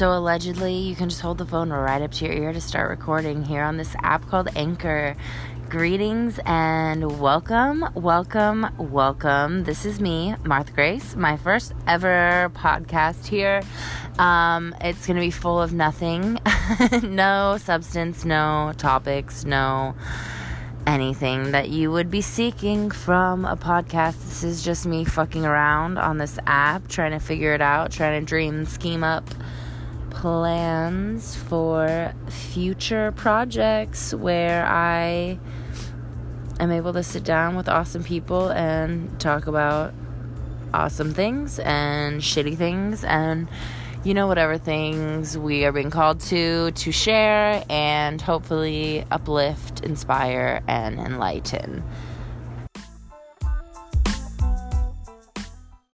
So, allegedly, you can just hold the phone right up to your ear to start recording here on this app called Anchor. Greetings and welcome, welcome, welcome. This is me, Martha Grace, my first ever podcast here. Um, it's going to be full of nothing, no substance, no topics, no anything that you would be seeking from a podcast. This is just me fucking around on this app, trying to figure it out, trying to dream, scheme up plans for future projects where I am able to sit down with awesome people and talk about awesome things and shitty things and you know whatever things we are being called to to share and hopefully uplift, inspire and enlighten.